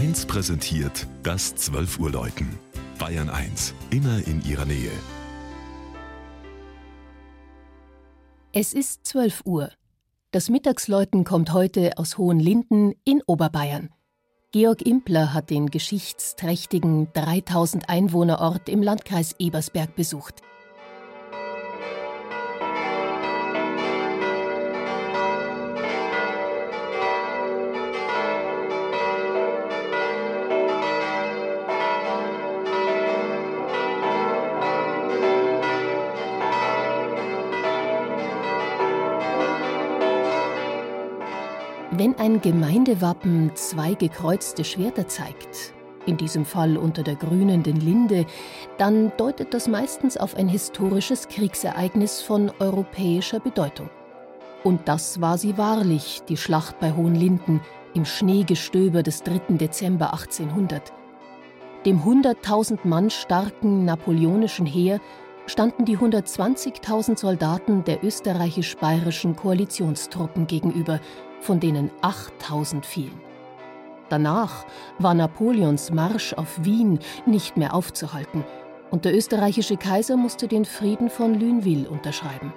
1 präsentiert das 12 Uhr Läuten. Bayern 1, immer in ihrer Nähe. Es ist 12 Uhr. Das Mittagsläuten kommt heute aus Hohenlinden in Oberbayern. Georg Impler hat den geschichtsträchtigen 3000 Einwohnerort im Landkreis Ebersberg besucht. Wenn ein Gemeindewappen zwei gekreuzte Schwerter zeigt, in diesem Fall unter der grünenden Linde, dann deutet das meistens auf ein historisches Kriegsereignis von europäischer Bedeutung. Und das war sie wahrlich, die Schlacht bei Hohenlinden im Schneegestöber des 3. Dezember 1800. Dem 100.000 Mann starken napoleonischen Heer standen die 120.000 Soldaten der österreichisch-bayerischen Koalitionstruppen gegenüber, von denen 8000 fielen. Danach war Napoleons Marsch auf Wien nicht mehr aufzuhalten und der österreichische Kaiser musste den Frieden von Lunéville unterschreiben.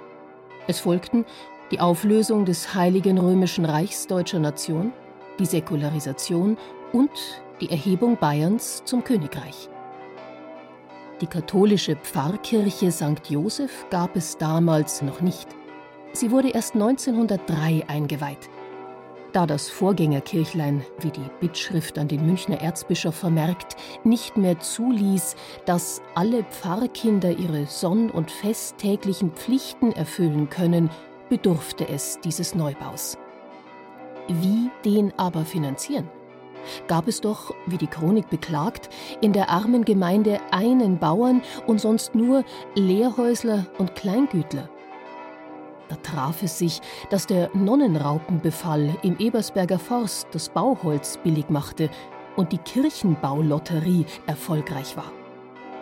Es folgten die Auflösung des Heiligen Römischen Reichs deutscher Nation, die Säkularisation und die Erhebung Bayerns zum Königreich. Die katholische Pfarrkirche St. Joseph gab es damals noch nicht. Sie wurde erst 1903 eingeweiht. Da das Vorgängerkirchlein, wie die Bittschrift an den Münchner Erzbischof vermerkt, nicht mehr zuließ, dass alle Pfarrkinder ihre sonn- und festtäglichen Pflichten erfüllen können, bedurfte es dieses Neubaus. Wie den aber finanzieren? Gab es doch, wie die Chronik beklagt, in der armen Gemeinde einen Bauern und sonst nur Lehrhäusler und Kleingütler. Traf es sich, dass der Nonnenraupenbefall im Ebersberger Forst das Bauholz billig machte und die Kirchenbaulotterie erfolgreich war.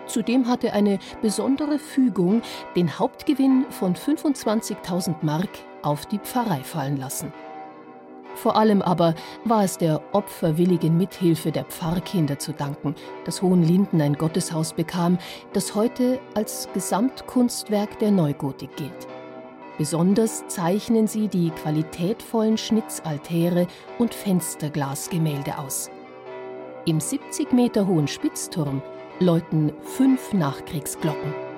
Zudem hatte eine besondere Fügung den Hauptgewinn von 25.000 Mark auf die Pfarrei fallen lassen. Vor allem aber war es der opferwilligen Mithilfe der Pfarrkinder zu danken, dass Hohenlinden ein Gotteshaus bekam, das heute als Gesamtkunstwerk der Neugotik gilt. Besonders zeichnen sie die qualitätvollen Schnitzaltäre und Fensterglasgemälde aus. Im 70 Meter hohen Spitzturm läuten fünf Nachkriegsglocken.